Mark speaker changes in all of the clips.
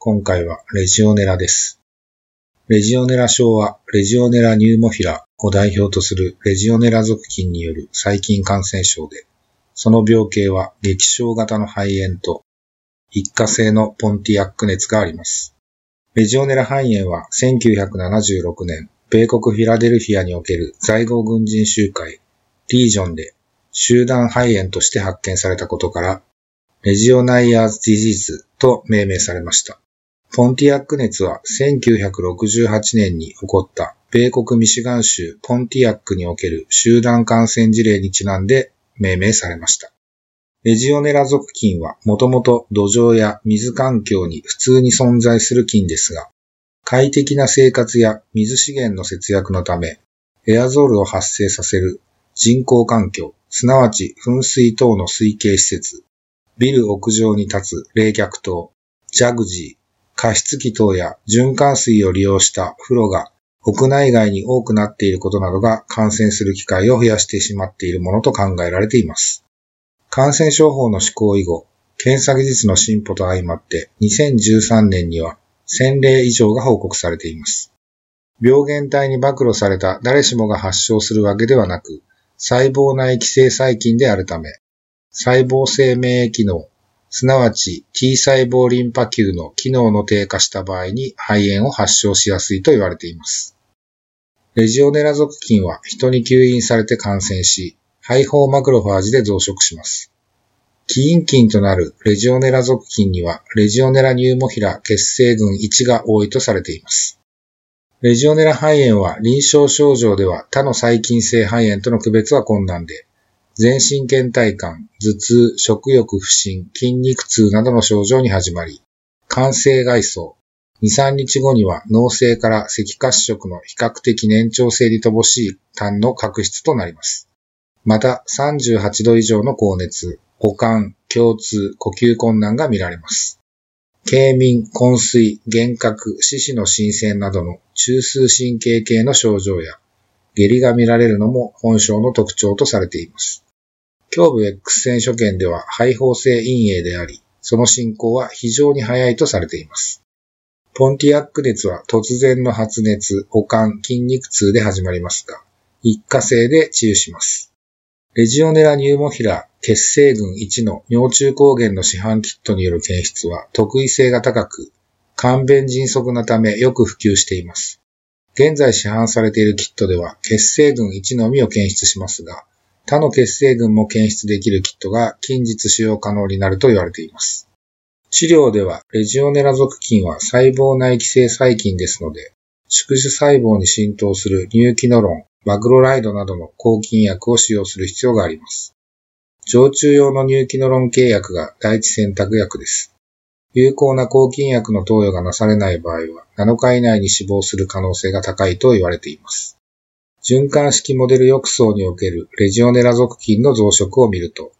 Speaker 1: 今回はレジオネラです。レジオネラ症は、レジオネラニューモフィラを代表とするレジオネラ属菌による細菌感染症で、その病形は激症型の肺炎と一過性のポンティアック熱があります。レジオネラ肺炎は1976年、米国フィラデルフィアにおける在郷軍人集会リージョンで集団肺炎として発見されたことから、レジオナイアーズ・ディジーズと命名されました。ポンティアック熱は1968年に起こった米国ミシガン州ポンティアックにおける集団感染事例にちなんで命名されました。レジオネラ属菌はもともと土壌や水環境に普通に存在する菌ですが、快適な生活や水資源の節約のため、エアゾールを発生させる人工環境、すなわち噴水等の水系施設、ビル屋上に立つ冷却塔、ジャグジー、加湿器等や循環水を利用した風呂が屋内外に多くなっていることなどが感染する機会を増やしてしまっているものと考えられています。感染症法の施行以後、検査技術の進歩と相まって2013年には1000例以上が報告されています。病原体に暴露された誰しもが発症するわけではなく、細胞内寄生細菌であるため、細胞性免疫機能、すなわち T 細胞リンパ球の機能の低下した場合に肺炎を発症しやすいと言われています。レジオネラ属菌は人に吸引されて感染し、肺胞マクロファージで増殖します。起因菌となるレジオネラ属菌にはレジオネラニューモフィラ血清群1が多いとされています。レジオネラ肺炎は臨床症状では他の細菌性肺炎との区別は困難で、全身倦怠感、頭痛、食欲不振、筋肉痛などの症状に始まり、肝性外装、2、3日後には脳性から赤褐色の比較的年長性に乏しい痰の角質となります。また、38度以上の高熱、五感、胸痛、呼吸困難が見られます。軽眠、昏睡、幻覚、四肢の新鮮などの中枢神経系の症状や、下痢が見られるのも本症の特徴とされています。胸部 X 線所見では肺胞性陰影であり、その進行は非常に早いとされています。ポンティアック熱は突然の発熱、悪寒、筋肉痛で始まりますが、一過性で治癒します。レジオネラニューモフィラ血清群1の尿中抗原の市販キットによる検出は特異性が高く、簡便迅速なためよく普及しています。現在市販されているキットでは血清群1のみを検出しますが、他の血清群も検出できるキットが近日使用可能になると言われています。治療ではレジオネラ属菌は細胞内寄生細菌ですので、宿主細胞に浸透するニューキノロン、マグロライドなどの抗菌薬を使用する必要があります。常駐用のニューキノロン系薬が第一選択薬です。有効な抗菌薬の投与がなされない場合は、7日以内に死亡する可能性が高いと言われています。循環式モデル浴槽におけるレジオネラ属菌の増殖を見ると、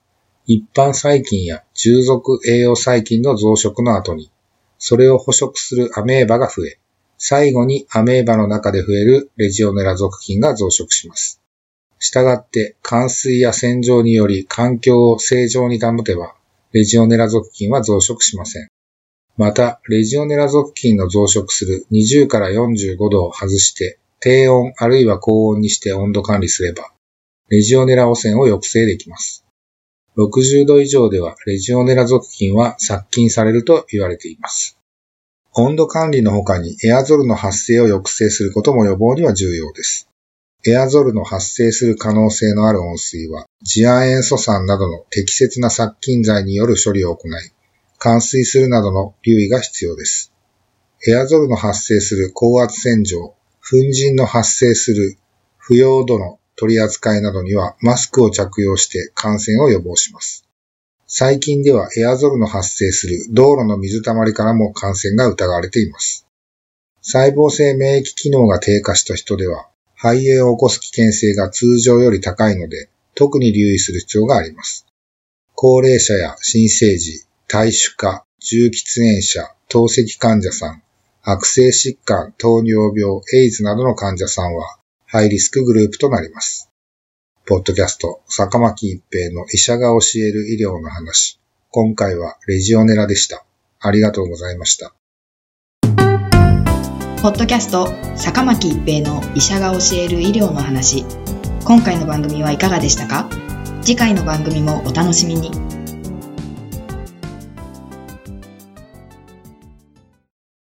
Speaker 1: 一般細菌や従属栄養細菌の増殖の後に、それを捕食するアメーバが増え、最後にアメーバの中で増えるレジオネラ属菌が増殖します。したがって、冠水や洗浄により環境を正常に保てば、レジオネラ属菌は増殖しません。また、レジオネラ属菌の増殖する20から45度を外して、低温あるいは高温にして温度管理すれば、レジオネラ汚染を抑制できます。60度以上ではレジオネラ属菌は殺菌されると言われています。温度管理の他にエアゾルの発生を抑制することも予防には重要です。エアゾルの発生する可能性のある温水は、次亜塩素酸などの適切な殺菌剤による処理を行い、換水するなどの留意が必要です。エアゾルの発生する高圧洗浄、粉塵の発生する不要度の取り扱いなどにはマスクを着用して感染を予防します。最近ではエアゾルの発生する道路の水たまりからも感染が疑われています。細胞性免疫機能が低下した人では、肺炎を起こす危険性が通常より高いので、特に留意する必要があります。高齢者や新生児、体種化、重喫煙者、透析患者さん、悪性疾患、糖尿病、エイズなどの患者さんは、ハイリスクグループとなります。ポッドキャスト、坂巻一平の医者が教える医療の話。今回はレジオネラでした。ありがとうございました。
Speaker 2: ポッドキャスト、坂巻一平の医者が教える医療の話。今回の番組はいかがでしたか？次回の番組もお楽しみに。